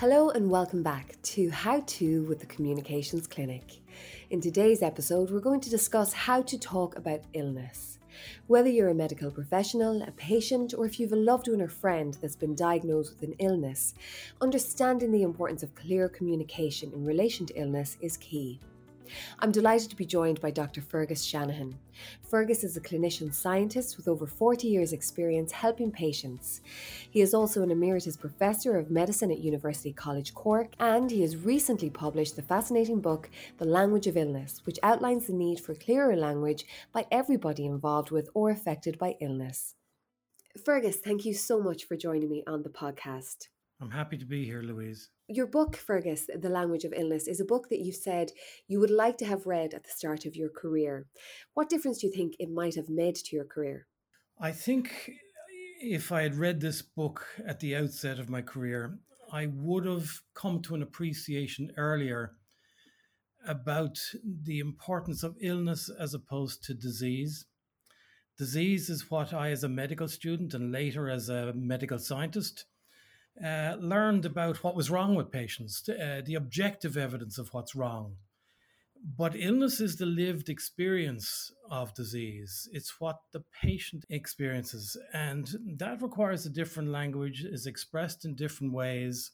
Hello and welcome back to How To with the Communications Clinic. In today's episode, we're going to discuss how to talk about illness. Whether you're a medical professional, a patient, or if you've a loved one or friend that's been diagnosed with an illness, understanding the importance of clear communication in relation to illness is key. I'm delighted to be joined by Dr. Fergus Shanahan. Fergus is a clinician scientist with over 40 years' experience helping patients. He is also an emeritus professor of medicine at University College Cork, and he has recently published the fascinating book, The Language of Illness, which outlines the need for clearer language by everybody involved with or affected by illness. Fergus, thank you so much for joining me on the podcast. I'm happy to be here, Louise. Your book, Fergus, The Language of Illness, is a book that you said you would like to have read at the start of your career. What difference do you think it might have made to your career? I think if I had read this book at the outset of my career, I would have come to an appreciation earlier about the importance of illness as opposed to disease. Disease is what I, as a medical student and later as a medical scientist, uh, learned about what was wrong with patients, uh, the objective evidence of what's wrong. But illness is the lived experience of disease. It's what the patient experiences. And that requires a different language, is expressed in different ways.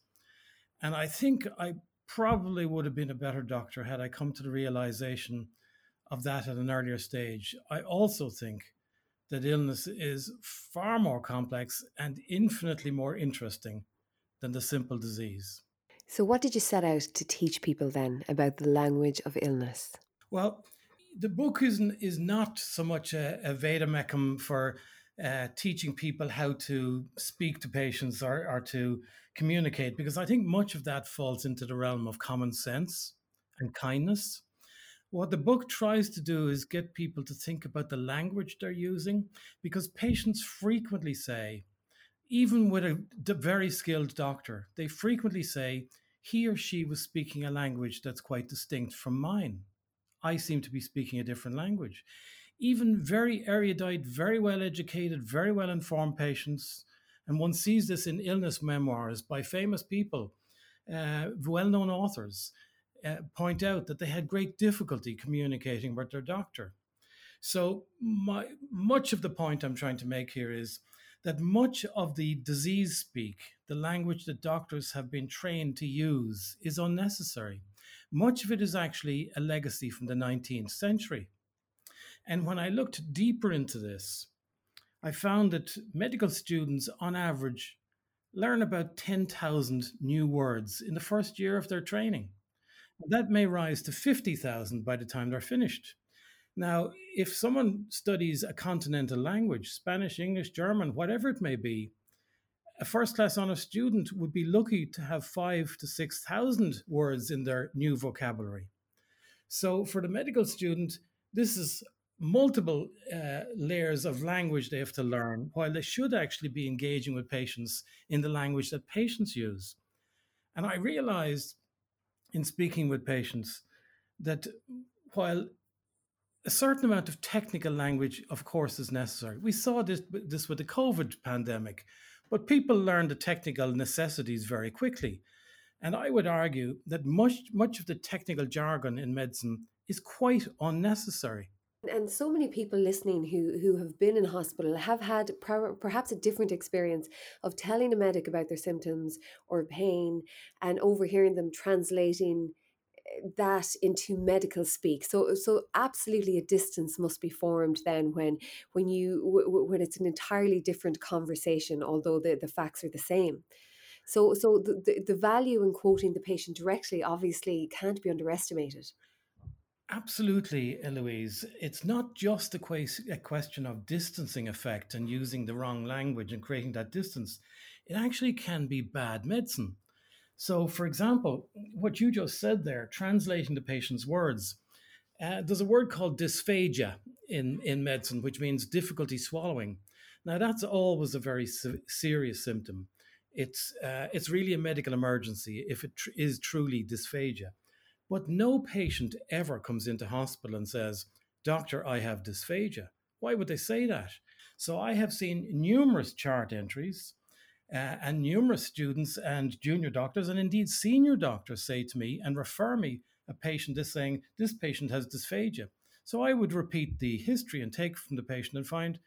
And I think I probably would have been a better doctor had I come to the realization of that at an earlier stage. I also think that illness is far more complex and infinitely more interesting than the simple disease. So, what did you set out to teach people then about the language of illness? Well, the book is, is not so much a, a vademecum for uh, teaching people how to speak to patients or, or to communicate, because I think much of that falls into the realm of common sense and kindness. What the book tries to do is get people to think about the language they're using, because patients frequently say, even with a very skilled doctor, they frequently say he or she was speaking a language that's quite distinct from mine. I seem to be speaking a different language. Even very erudite, very well educated, very well informed patients, and one sees this in illness memoirs by famous people, uh, well known authors, uh, point out that they had great difficulty communicating with their doctor. So, my, much of the point I'm trying to make here is that much of the disease speak, the language that doctors have been trained to use, is unnecessary. Much of it is actually a legacy from the 19th century. And when I looked deeper into this, I found that medical students, on average, learn about 10,000 new words in the first year of their training. That may rise to 50,000 by the time they're finished. Now, if someone studies a continental language, Spanish, English, German, whatever it may be, a first class honor student would be lucky to have five to 6,000 words in their new vocabulary. So, for the medical student, this is multiple uh, layers of language they have to learn, while they should actually be engaging with patients in the language that patients use. And I realized in speaking with patients that while a certain amount of technical language, of course, is necessary. We saw this, this with the COVID pandemic, but people learned the technical necessities very quickly. And I would argue that much, much of the technical jargon in medicine is quite unnecessary. And so many people listening who, who have been in hospital have had perhaps a different experience of telling a medic about their symptoms or pain and overhearing them translating eh, that into medical speak. So so absolutely a distance must be formed then when when you when it's an entirely different conversation although the, the facts are the same. So so the, the, the value in quoting the patient directly obviously can't be underestimated Absolutely, Eloise. It's not just a, a question of distancing effect and using the wrong language and creating that distance. It actually can be bad medicine. So, for example, what you just said there, translating the patient's words, uh, there's a word called dysphagia in, in medicine, which means difficulty swallowing. Now, that's always a very se- serious symptom. It's, uh, it's really a medical emergency if it tr- is truly dysphagia. But no patient ever comes into hospital and says, Doctor, I have dysphagia. Why would they say that? So I have seen numerous chart entries Uh, and numerous students and junior doctors, and indeed senior doctors, say to me and refer me a patient is saying, This patient has dysphagia. So I would repeat the history and take from the patient and find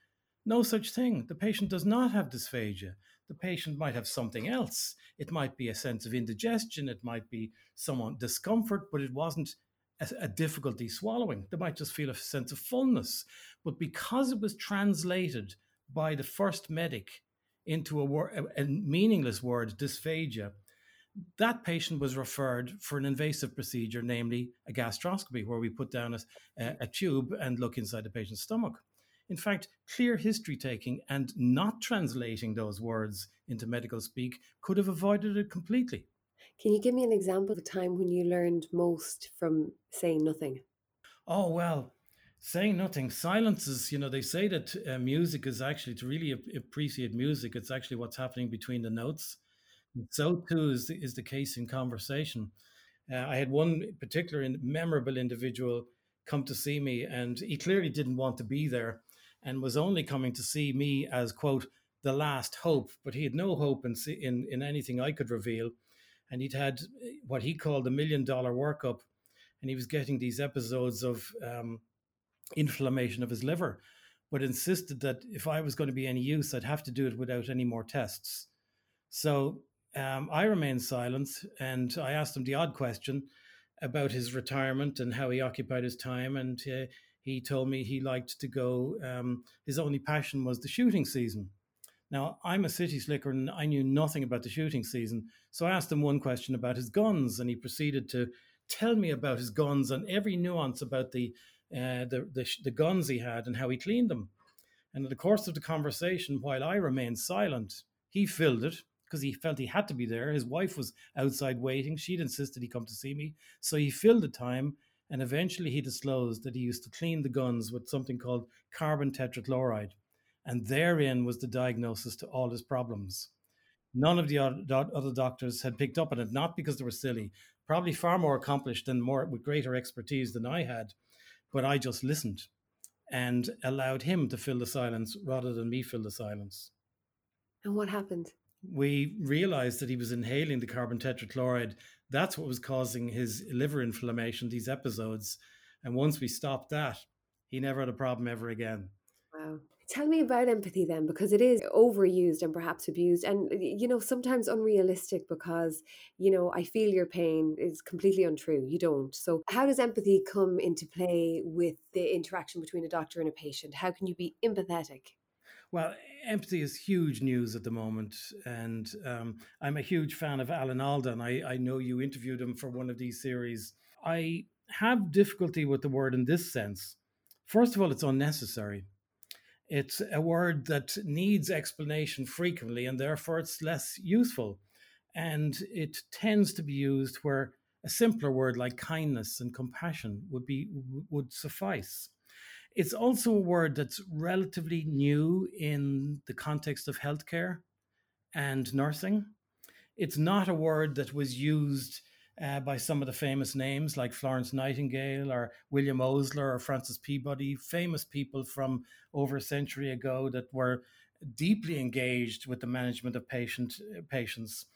no such thing. The patient does not have dysphagia. The patient might have something else. It might be a sense of indigestion, it might be some discomfort, but it wasn't a, a difficulty swallowing. They might just feel a sense of fullness. But because it was translated by the first medic into a, word, a meaningless word, dysphagia, that patient was referred for an invasive procedure, namely a gastroscopy, where we put down a, a, tube and look inside the patient's stomach. In fact, clear history taking and not translating those words into medical speak could have avoided it completely. Can you give me an example of a time when you learned most from saying nothing? Oh, well, saying nothing. Silence is, you know, they say that uh, music is actually, to really appreciate music, it's actually what's happening between the notes. So too is the, is the case in conversation. Uh, I had one particular memorable individual come to see me, and he clearly didn't want to be there, and was only coming to see me as quote the last hope. But he had no hope in in, in anything I could reveal, and he'd had what he called a million dollar workup, and he was getting these episodes of um, inflammation of his liver, but insisted that if I was going to be any use, I'd have to do it without any more tests. So um, I remained silent and I asked him the odd question about his retirement and how he occupied his time. And uh, he told me he liked to go, um, his only passion was the shooting season. Now, I'm a city slicker and I knew nothing about the shooting season. So I asked him one question about his guns, and he proceeded to tell me about his guns and every nuance about the, uh, the, the, the guns he had and how he cleaned them. And in the course of the conversation, while I remained silent, he filled it because he felt he had to be there. His wife was outside waiting. She'd insisted he come to see me. So he filled the time and eventually he disclosed that he used to clean the guns with something called carbon tetrachloride. And therein was the diagnosis to all his problems. None of the other doctors had picked up on it, not because they were silly, probably far more accomplished and more with greater expertise than I had. But I just listened and allowed him to fill the silence rather than me fill the silence. And what happened? We realized that he was inhaling the carbon tetrachloride. That's what was causing his liver inflammation, these episodes. And once we stopped that, he never had a problem ever again. Wow. Tell me about empathy then, because it is overused and perhaps abused, and you know, sometimes unrealistic because, you know, I feel your pain is completely untrue. You don't. So, how does empathy come into play with the interaction between a doctor and a patient? How can you be empathetic? Well, empathy is huge news at the moment, and um, I'm a huge fan of Alan Alda. I, I know you interviewed him for one of these series. I have difficulty with the word in this sense. First of all, it's unnecessary. It's a word that needs explanation frequently, and therefore it's less useful. And it tends to be used where a simpler word like kindness and compassion would be would suffice. It's also a word that's relatively new in the context of healthcare and nursing. It's not a word that was used uh, by some of the famous names like Florence Nightingale or William Osler or Francis Peabody, famous people from over a century ago that were deeply engaged with the management of patient uh, patients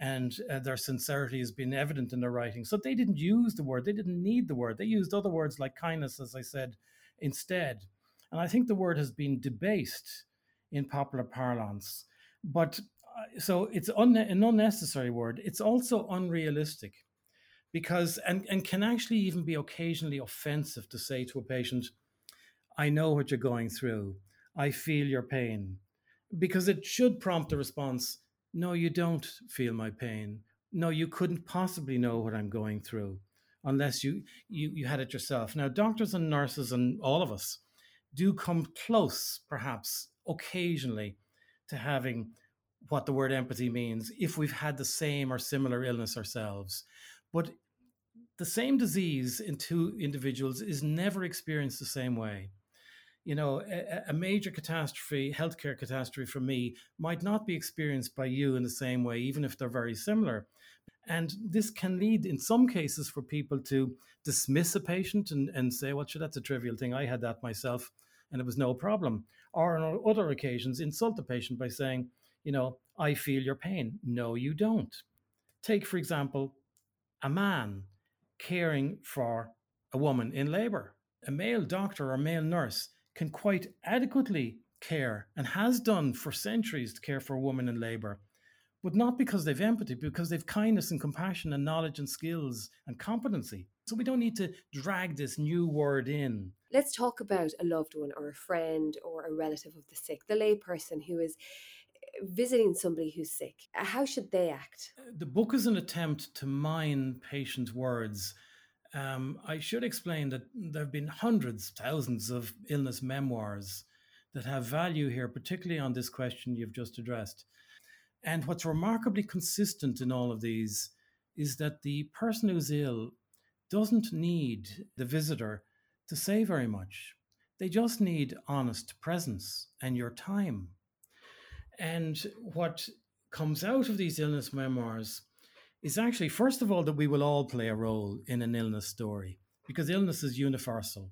and uh, their sincerity has been evident in their writing. So they didn't use the word, they didn't need the word. They used other words like kindness, as I said, instead. And I think the word has been debased in popular parlance. But uh, so it's un- an unnecessary word. It's also unrealistic because, and, and can actually even be occasionally offensive to say to a patient, I know what you're going through. I feel your pain. Because it should prompt a response No, you don't feel my pain. No, you couldn't possibly know what I'm going through unless you, you, you had it yourself. Now, doctors and nurses and all of us do come close, perhaps occasionally, to having what the word empathy means if we've had the same or similar illness ourselves. But the same disease in two individuals is never experienced the same way. You know, a, a, major catastrophe, healthcare catastrophe for me, might not be experienced by you in the same way, even if they're very similar. And this can lead, in some cases, for people to dismiss a patient and, and say, well, sure, that's a trivial thing. I had that myself and it was no problem. Or on other occasions, insult the patient by saying, you know, I feel your pain. No, you don't. Take, for example, a man caring for a woman in labor. A male doctor or male nurse can quite adequately care and has done for centuries to care for a woman in labor, but not because they've empathy, because they've kindness and compassion and knowledge and skills and competency. So we don't need to drag this new word in. Let's talk about a loved one or a friend or a relative of the sick, the layperson who is eh, visiting somebody who's sick. How should they act? The book is an attempt to mine patient words. Um, I should explain that there have been hundreds, thousands of illness memoirs that have value here, particularly on this question you've just addressed. And what's remarkably consistent in all of these is that the person who's ill doesn't need the visitor to say very much. They just need honest presence and your time. And what comes out of these illness memoirs is actually, first of all, that we will all play a role in an illness story because illness is universal.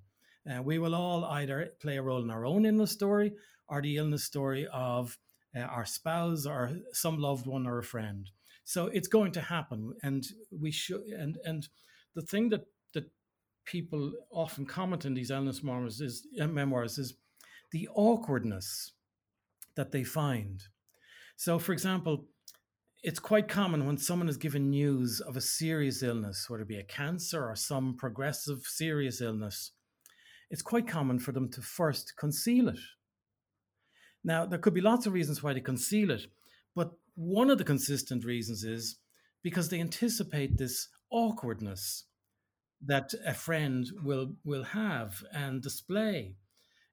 Uh, we will all either play a role in our own illness story or the illness story of uh, our spouse or some loved one or a friend. So it's going to happen, and we should. And and the thing that that people often comment in these illness memoirs is uh, memoirs is the awkwardness that they find. So, for example, it's quite common when someone is given news of a serious illness, whether it be a cancer or some progressive serious illness, it's quite common for them to first conceal it. Now, there could be lots of reasons why they conceal it, but one of the consistent reasons is because they anticipate this awkwardness that a friend will will have and display.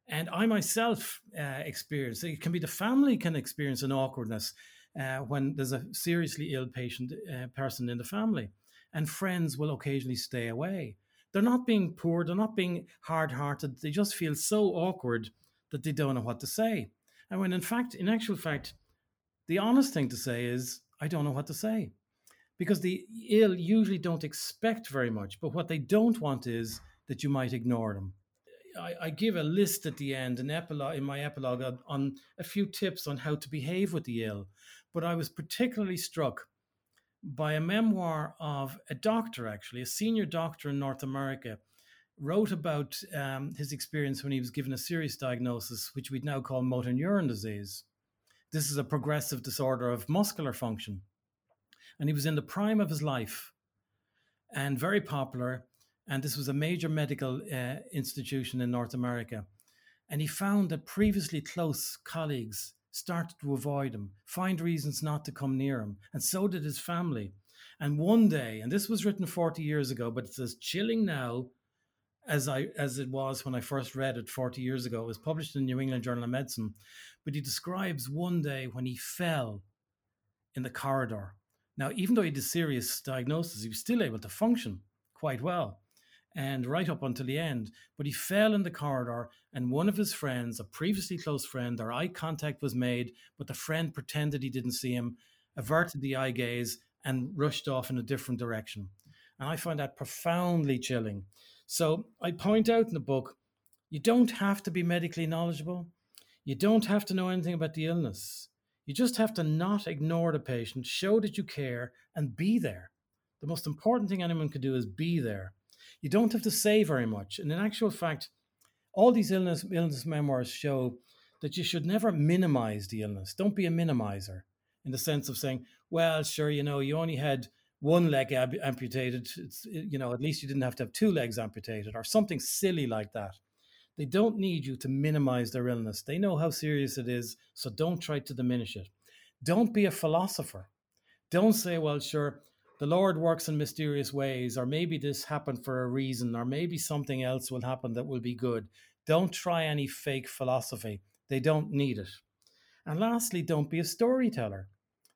And I myself uh, experience it can be the family can experience an awkwardness uh, when there's a seriously ill patient uh, person in the family, and friends will occasionally stay away. They're not being poor, they're not being hard-hearted. They just feel so awkward that they don't know what to say. And when in fact, in actual fact, the honest thing to say is, I don't know what to say because the ill usually don't expect very much, but what they don't want is that you might ignore them. I, I give a list at the end, an epilogue in my epilogue on, on a few tips on how to behave with the ill. But I was particularly struck by a memoir of a doctor, actually, a senior doctor in North America, wrote about um, his experience when he was given a serious diagnosis, which we'd now call motor neuron disease. This is a progressive disorder of muscular function and he was in the prime of his life and very popular. And this was a major medical uh, institution in North America. And he found that previously close colleagues started to avoid him, find reasons not to come near him, and so did his family. And one day, and this was written 40 years ago, but it's as chilling now as I as it was when I first read it 40 years ago. It was published in the New England Journal of Medicine. But he describes one day when he fell in the corridor now, even though he had a serious diagnosis, he was still able to function quite well and right up until the end. But he fell in the corridor, and one of his friends, a previously close friend, their eye contact was made, but the friend pretended he didn't see him, averted the eye gaze, and rushed off in a different direction. And I find that profoundly chilling. So I point out in the book you don't have to be medically knowledgeable, you don't have to know anything about the illness. You just have to not ignore the patient, show that you care, and be there. The most important thing anyone can do is be there. You don't have to say very much. And in actual fact, all these illness, illness memoirs show that you should never minimize the illness. Don't be a minimizer in the sense of saying, well, sure, you know, you only had one leg ab- amputated. It's, you know, at least you didn't have to have two legs amputated or something silly like that. They don't need you to minimize their illness. They know how serious it is, so don't try to diminish it. Don't be a philosopher. Don't say, well, sure, the Lord works in mysterious ways, or maybe this happened for a reason, or maybe something else will happen that will be good. Don't try any fake philosophy. They don't need it. And lastly, don't be a storyteller.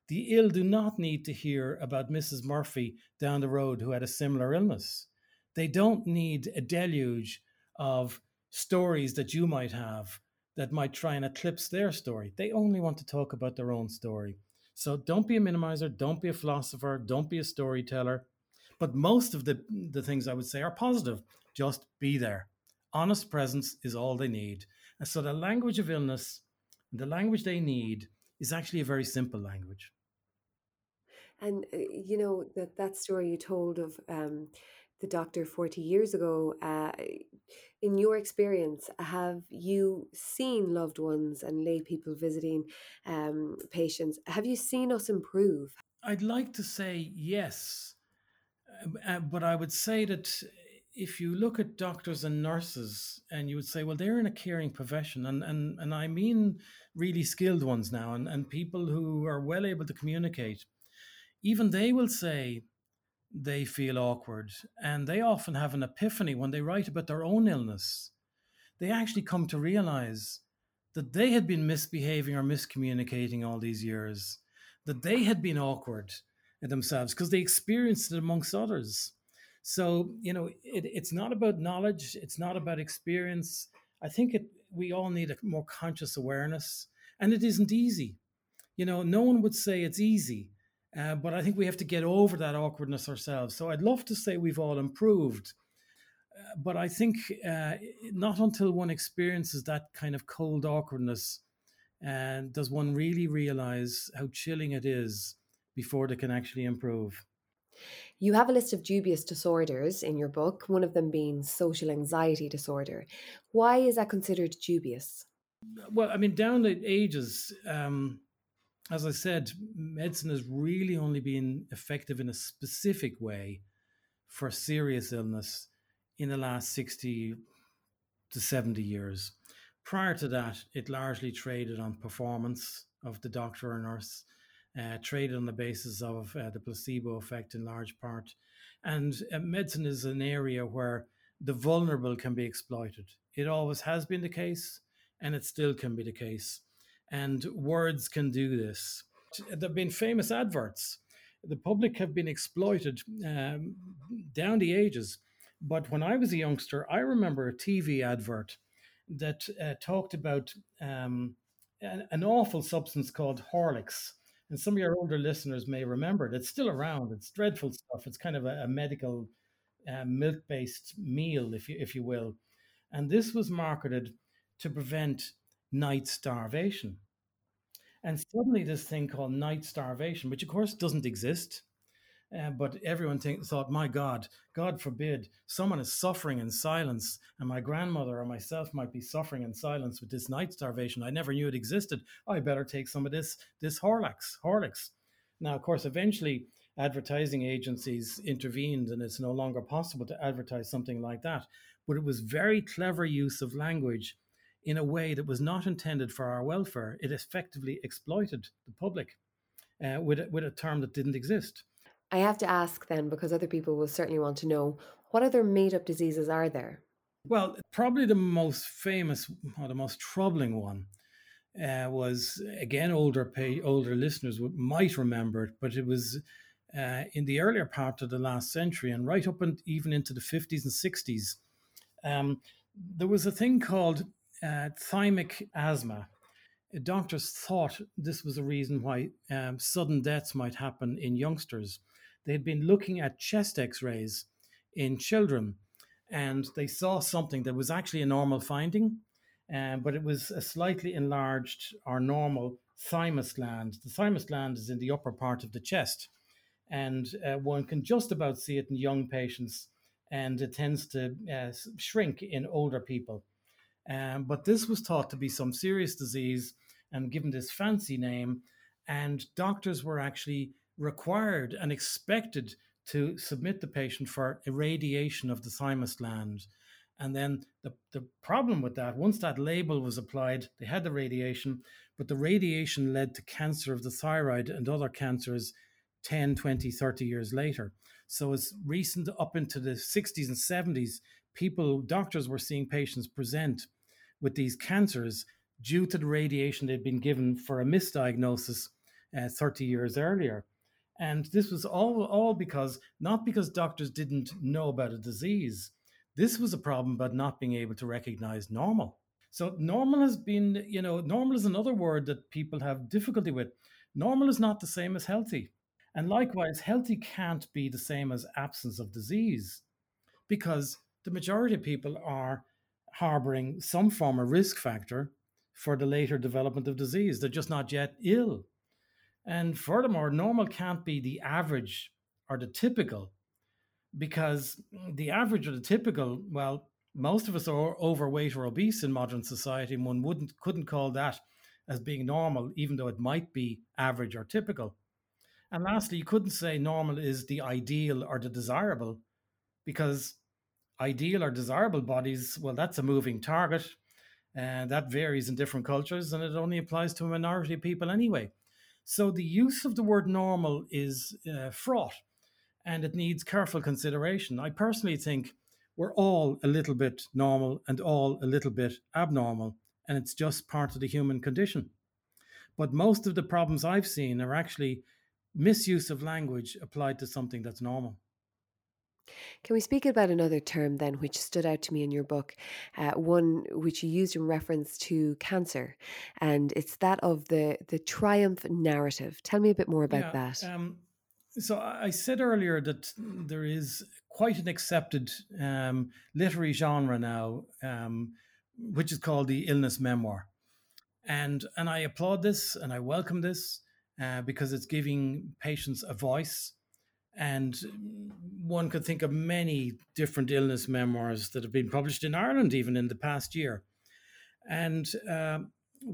The ill do not need to hear about Mrs. Murphy down the road who had a similar illness. They don't need a deluge of stories that you might have that might try and eclipse their story. They only want to talk about their own story. So don't be a minimizer, don't be a philosopher, don't be a storyteller. But most of the, the things I would say are positive. Just be there. Honest presence is all they need. And so the language of illness, the language they need is actually a very simple language. And uh, you know that that story you told of um, the doctor forty years ago. Uh, in your experience, have you seen loved ones and lay people visiting um, patients? Have you seen us improve? I'd like to say yes, uh, uh, but I would say that if you look at doctors and nurses and you would say, well, they're in a caring profession, and, and, and I mean really skilled ones now, and, and people who are well able to communicate, even they will say they feel awkward. And they often have an epiphany when they write about their own illness. They actually come to realize that they had been misbehaving or miscommunicating all these years, that they had been awkward themselves because they experienced it amongst others. So, you know, it, it's not about knowledge, it's not about experience. I think it, we all need a more conscious awareness, and it isn't easy. You know, no one would say it's easy, uh, but I think we have to get over that awkwardness ourselves. So I'd love to say we've all improved. Uh, but I think uh, not until one experiences that kind of cold awkwardness and does one really realize how chilling it is before they can actually improve. You have a list of dubious disorders in your book, one of them being social anxiety disorder. Why is that considered dubious? Well, I mean, down the ages, um, as I said, medicine has really only been effective in a specific way for serious illness in the last 60 to 70 years. Prior to that, it largely traded on performance of the doctor or nurse, uh, traded on the basis of uh, the placebo effect in large part. And uh, medicine is an area where the vulnerable can be exploited. It always has been the case, and it still can be the case and words can do this. There have been famous adverts. The public have been exploited um, down the ages. But when I was a youngster, I remember a TV advert that uh, talked about um, an, awful substance called Horlicks. And some of your older listeners may remember it. It's still around. It's dreadful stuff. It's kind of a, a medical uh, milk-based meal, if you if you will. And this was marketed to prevent night starvation. And suddenly, this thing called night starvation, which of course doesn't exist, uh, but everyone think, thought, my God, God forbid, someone is suffering in silence, and my grandmother or myself might be suffering in silence with this night starvation. I never knew it existed. I better take some of this this Horlicks, Horlicks. Now, of course, eventually advertising agencies intervened, and it's no longer possible to advertise something like that. But it was very clever use of language in a way that was not intended for our welfare. It effectively exploited the public uh, with, a, with a term that didn't exist. I have to ask then, because other people will certainly want to know what other made up diseases are there? Well, probably the most famous or the most troubling one uh, was again older pay, older listeners might remember it, but it was uh, in the earlier part of the last century and right up and even into the 50s and 60s. Um, there was a thing called uh, thymic asthma. Doctors thought this was a reason why um, sudden deaths might happen in youngsters. They'd been looking at chest x rays in children and they saw something that was actually a normal finding, um, but it was a slightly enlarged or normal thymus gland. The thymus gland is in the upper part of the chest, and uh, one can just about see it in young patients, and it tends to uh, shrink in older people. Um, but this was thought to be some serious disease and given this fancy name. And doctors were actually required and expected to submit the patient for irradiation of the thymus gland. And then the, the problem with that, once that label was applied, they had the radiation, but the radiation led to cancer of the thyroid and other cancers 10, 20, 30 years later. So as recent up into the 60s and 70s, people, doctors were seeing patients present with these cancers due to the radiation they'd been given for a misdiagnosis uh, 30 years earlier. And this was all, all because, not because doctors didn't know about a disease, this was a problem about not being able to recognize normal. So, normal has been, you know, normal is another word that people have difficulty with. Normal is not the same as healthy. And likewise, healthy can't be the same as absence of disease because the majority of people are harboring some form of risk factor for the later development of disease. They're just not yet ill. And furthermore, normal can't be the average or the typical because the average or the typical, well, most of us are overweight or obese in modern society, and one wouldn't couldn't call that as being normal, even though it might be average or typical. And lastly, you couldn't say normal is the ideal or the desirable, because ideal or desirable bodies, well, that's a moving target, and that varies in different cultures, and it only applies to a minority of people anyway. So the use of the word normal is uh, fraught, and it needs careful consideration. I personally think we're all a little bit normal and all a little bit abnormal, and it's just part of the human condition. But most of the problems I've seen are actually misuse of language applied to something that's normal. Can we speak about another term then, which stood out to me in your book, uh, one which you used in reference to cancer, and it's that of the the triumph narrative. Tell me a bit more about yeah, that. Um, so I said earlier that there is quite an accepted um, literary genre now, um, which is called the illness memoir, and and I applaud this and I welcome this uh, because it's giving patients a voice. And one could think of many different illness memoirs that have been published in Ireland even in the past year. And uh,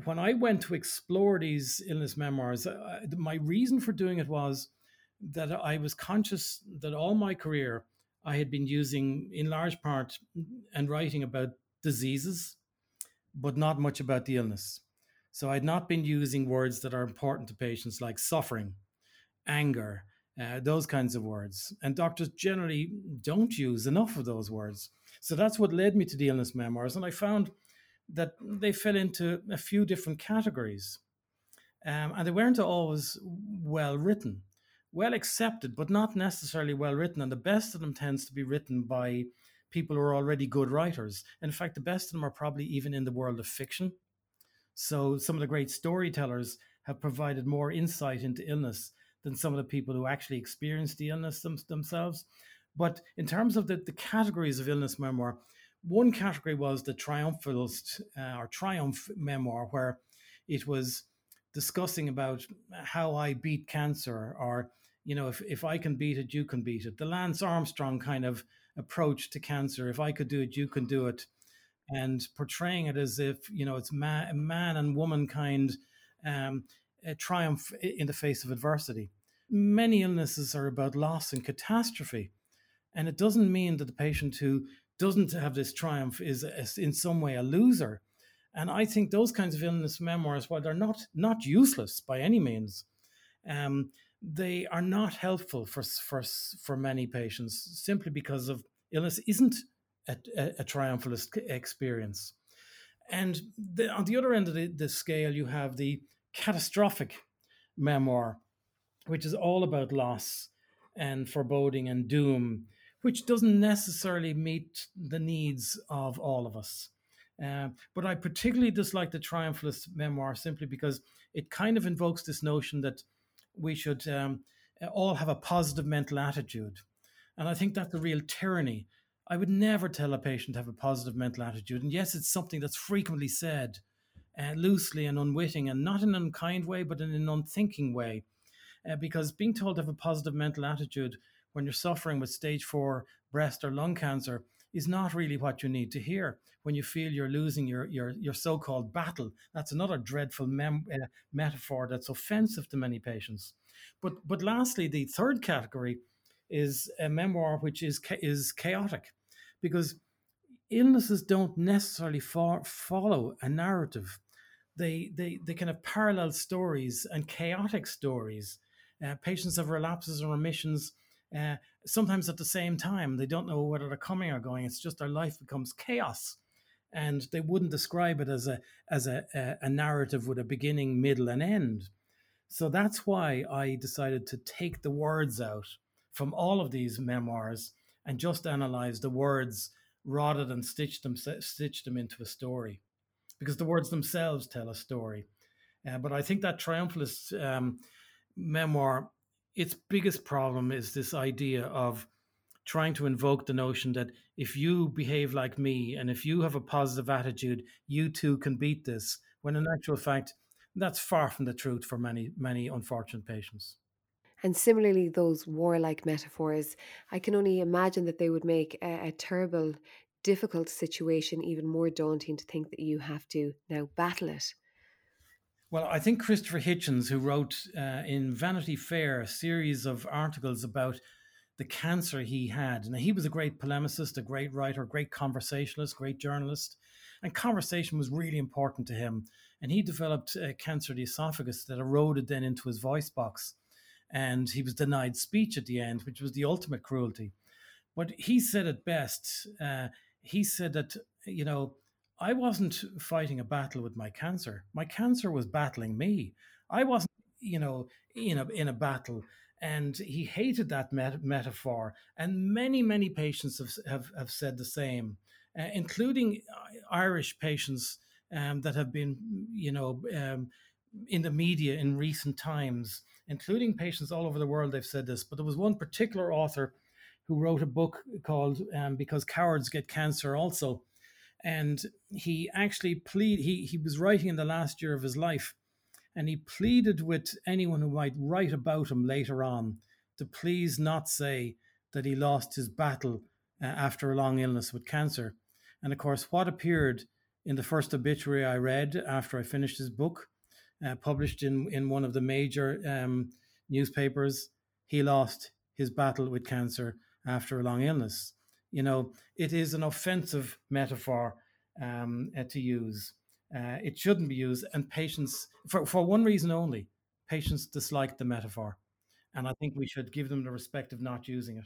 when I went to explore these illness memoirs, uh, my reason for doing it was that I was conscious that all my career I had been using, in large part, and writing about diseases, but not much about the illness. So I'd not been using words that are important to patients like suffering, anger, uh, those kinds of words. And doctors generally don't use enough of those words. So that's what led me to the illness memoirs. And I found that they fell into a few different categories. Um, and they weren't always well written well accepted, but not necessarily well written. And the best of them tends to be written by people who are already good writers. In fact, the best of them are probably even in the world of fiction. So some of the great storytellers have provided more insight into illness than some of the people who actually experienced the illness them, themselves. But in terms of the, the categories of illness memoir, one category was the triumphalist uh, or triumph memoir, where it was discussing about how I beat cancer or you know, if, if I can beat it, you can beat it. The Lance Armstrong kind of approach to cancer. If I could do it, you can do it. And portraying it as if, you know, it's man, man and womankind um, triumph in the face of adversity. Many illnesses are about loss and catastrophe. And it doesn't mean that the patient who doesn't have this triumph is, is in some way a loser. And I think those kinds of illness memoirs, while they're not not useless by any means, um, they are not helpful for, for, for many patients simply because of illness isn't a, a, a triumphalist experience. And the, on the other end of the, the scale, you have the catastrophic memoir, which is all about loss and foreboding and doom, which doesn't necessarily meet the needs of all of us. Uh, but I particularly dislike the triumphalist memoir simply because it kind of invokes this notion that we should um, all have a positive mental attitude. And I think that's a real tyranny. I would never tell a patient to have a positive mental attitude. And yes, it's something that's frequently said uh, loosely and unwitting, and not in an unkind way, but in an unthinking way. Uh, because being told to have a positive mental attitude when you're suffering with stage four breast or lung cancer is not really what you need to hear when you feel you're losing your your, your so-called battle. That's another dreadful mem- uh, metaphor that's offensive to many patients. But but lastly, the third category is a memoir which is is chaotic, because illnesses don't necessarily fo- follow a narrative. They, they, they can have parallel stories and chaotic stories. Uh, patients have relapses and remissions uh, sometimes at the same time. They don't know whether they're coming or going. It's just their life becomes chaos. And they wouldn't describe it as a as a, a, a narrative with a beginning, middle, and end. So that's why I decided to take the words out from all of these memoirs and just analyze the words rather than stitch them stitch them into a story, because the words themselves tell a story. Uh, but I think that triumphalist um, memoir its biggest problem is this idea of trying to invoke the notion that if you behave like me and if you have a positive attitude, you too can beat this, when in actual fact, that's far from the truth for many, many unfortunate patients. And similarly, those warlike metaphors, I can only imagine that they would make a, a, terrible, difficult situation even more daunting to think that you have to now battle it. Well, I think Christopher Hitchens, who wrote uh, in Vanity Fair a series of articles about the cancer he had, and he was a great polemicist, a great writer, great conversationalist, great journalist, and conversation was really important to him. And he developed a cancer of the esophagus that eroded then into his voice box and he was denied speech at the end, which was the ultimate cruelty. But he said it best. Uh, he said that, you know, I wasn't fighting a battle with my cancer. My cancer was battling me. I wasn't, you know, in a, in a battle. And he hated that met- metaphor. And many, many patients have, have, have said the same, uh, including Irish patients um, that have been, you know, um, in the media in recent times including patients all over the world, they've said this. But there was one particular author who wrote a book called um, "Because Cowards Get Cancer" also, and he actually plead. He he was writing in the last year of his life, and he pleaded with anyone who might write about him later on to please not say that he lost his battle uh, after a long illness with cancer. And of course, what appeared in the first obituary I read after I finished his book uh, published in, in one of the major um, newspapers. He lost his battle with cancer after a long illness. You know, it is an offensive metaphor um, uh, to use. Uh, it shouldn't be used, and patients, for, for one reason only, patients dislike the metaphor. And I think we should give them the respect of not using it.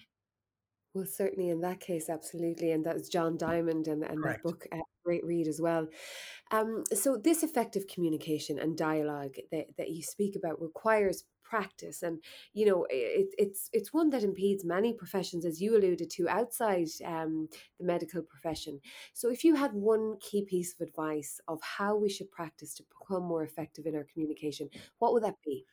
Well, certainly in that case, absolutely. And that's John Diamond and, and that book, uh, great read as well. Um, so, this effective communication and dialogue that, that you speak about requires practice and you know it, it's it's one that impedes many professions as you alluded to outside um, the medical profession so if you had one key piece of advice of how we should practice to become more effective in our communication what would that be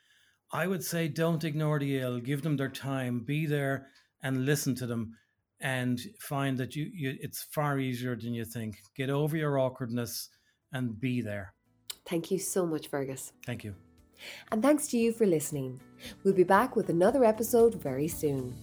i would say don't ignore the ill give them their time be there and listen to them and find that you, you it's far easier than you think. Get over your awkwardness and be there. Thank you so much, Fergus. Thank you. And thanks to you for listening. We'll be back with another episode very soon.